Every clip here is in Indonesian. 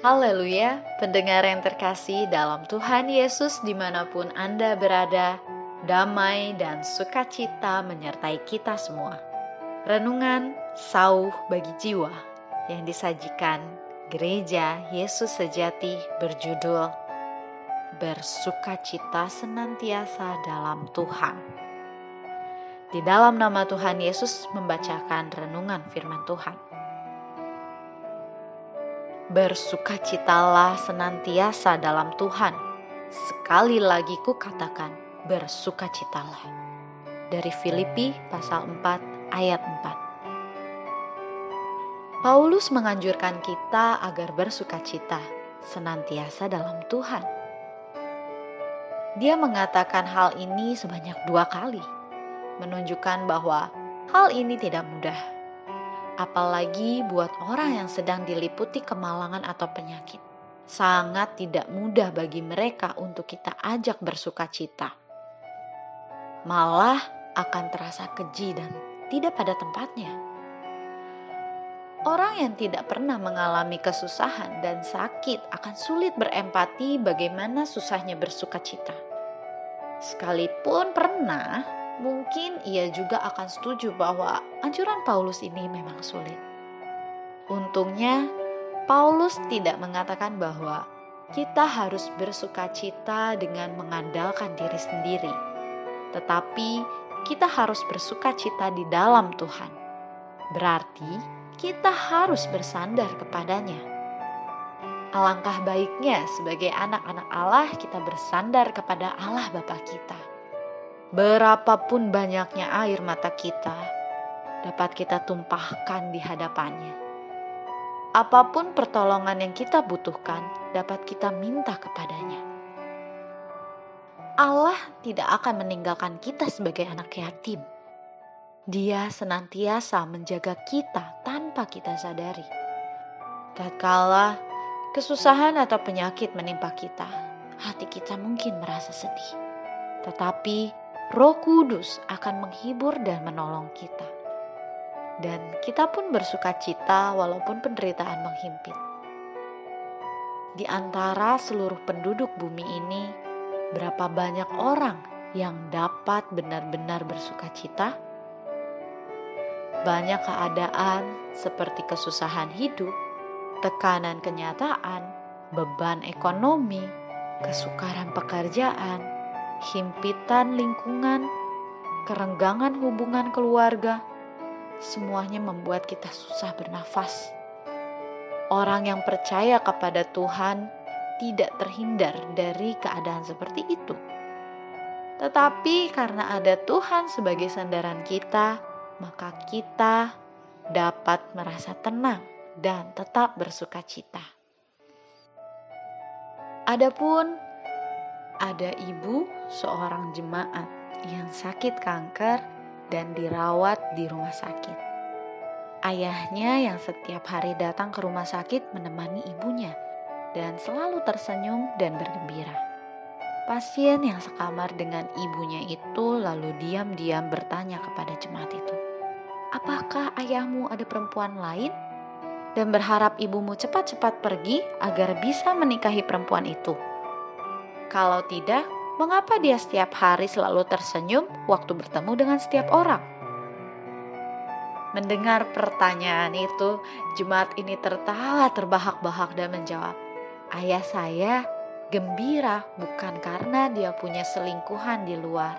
Haleluya, pendengar yang terkasih dalam Tuhan Yesus di mana pun Anda berada, damai dan sukacita menyertai kita semua. Renungan sauh bagi jiwa yang disajikan Gereja Yesus Sejati berjudul Bersukacita Senantiasa dalam Tuhan. Di dalam nama Tuhan Yesus membacakan renungan firman Tuhan. Bersukacitalah senantiasa dalam Tuhan. Sekali lagi ku katakan, bersukacitalah. Dari Filipi pasal 4 ayat 4. Paulus menganjurkan kita agar bersukacita senantiasa dalam Tuhan. Dia mengatakan hal ini sebanyak dua kali, menunjukkan bahwa hal ini tidak mudah apalagi buat orang yang sedang diliputi kemalangan atau penyakit. Sangat tidak mudah bagi mereka untuk kita ajak bersuka cita. Malah akan terasa keji dan tidak pada tempatnya. Orang yang tidak pernah mengalami kesusahan dan sakit akan sulit berempati bagaimana susahnya bersuka cita. Sekalipun pernah, mungkin ia juga akan setuju bahwa anjuran Paulus ini memang sulit. Untungnya, Paulus tidak mengatakan bahwa kita harus bersuka cita dengan mengandalkan diri sendiri, tetapi kita harus bersuka cita di dalam Tuhan. Berarti kita harus bersandar kepadanya. Alangkah baiknya sebagai anak-anak Allah kita bersandar kepada Allah Bapa kita Berapapun banyaknya air mata kita, dapat kita tumpahkan di hadapannya. Apa pun pertolongan yang kita butuhkan, dapat kita minta kepadanya. Allah tidak akan meninggalkan kita sebagai anak yatim. Dia senantiasa menjaga kita tanpa kita sadari. Tatkala kesusahan atau penyakit menimpa kita, hati kita mungkin merasa sedih. Tetapi Roh Kudus akan menghibur dan menolong kita. Dan kita pun bersuka cita walaupun penderitaan menghimpit. Di antara seluruh penduduk bumi ini, berapa banyak orang yang dapat benar-benar bersuka cita? Banyak keadaan seperti kesusahan hidup, tekanan kenyataan, beban ekonomi, kesukaran pekerjaan, himpitan lingkungan, kerenggangan hubungan keluarga, semuanya membuat kita susah bernafas. Orang yang percaya kepada Tuhan tidak terhindar dari keadaan seperti itu. Tetapi karena ada Tuhan sebagai sandaran kita, maka kita dapat merasa tenang dan tetap bersuka cita. Adapun ada ibu seorang jemaat yang sakit kanker dan dirawat di rumah sakit. Ayahnya yang setiap hari datang ke rumah sakit menemani ibunya dan selalu tersenyum dan bergembira. Pasien yang sekamar dengan ibunya itu lalu diam-diam bertanya kepada jemaat itu, "Apakah ayahmu ada perempuan lain?" dan berharap ibumu cepat-cepat pergi agar bisa menikahi perempuan itu. Kalau tidak, mengapa dia setiap hari selalu tersenyum waktu bertemu dengan setiap orang? Mendengar pertanyaan itu, jemaat ini tertawa terbahak-bahak dan menjawab, "Ayah saya gembira bukan karena dia punya selingkuhan di luar,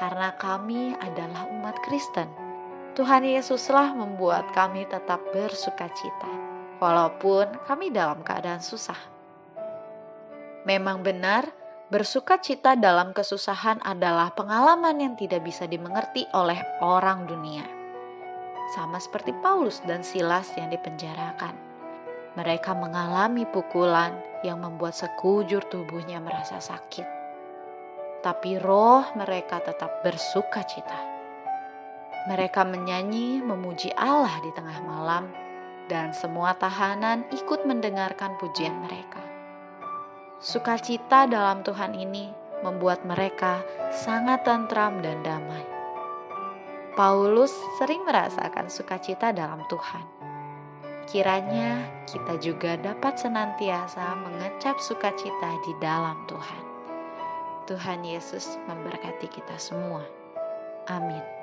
karena kami adalah umat Kristen. Tuhan Yesuslah membuat kami tetap bersuka cita, walaupun kami dalam keadaan susah." Memang benar, bersuka cita dalam kesusahan adalah pengalaman yang tidak bisa dimengerti oleh orang dunia. Sama seperti Paulus dan Silas yang dipenjarakan. Mereka mengalami pukulan yang membuat sekujur tubuhnya merasa sakit. Tapi roh mereka tetap bersuka cita. Mereka menyanyi memuji Allah di tengah malam, dan semua tahanan ikut mendengarkan pujian mereka. Sukacita dalam Tuhan ini membuat mereka sangat tentram dan damai. Paulus sering merasakan sukacita dalam Tuhan. Kiranya kita juga dapat senantiasa mengecap sukacita di dalam Tuhan. Tuhan Yesus memberkati kita semua. Amin.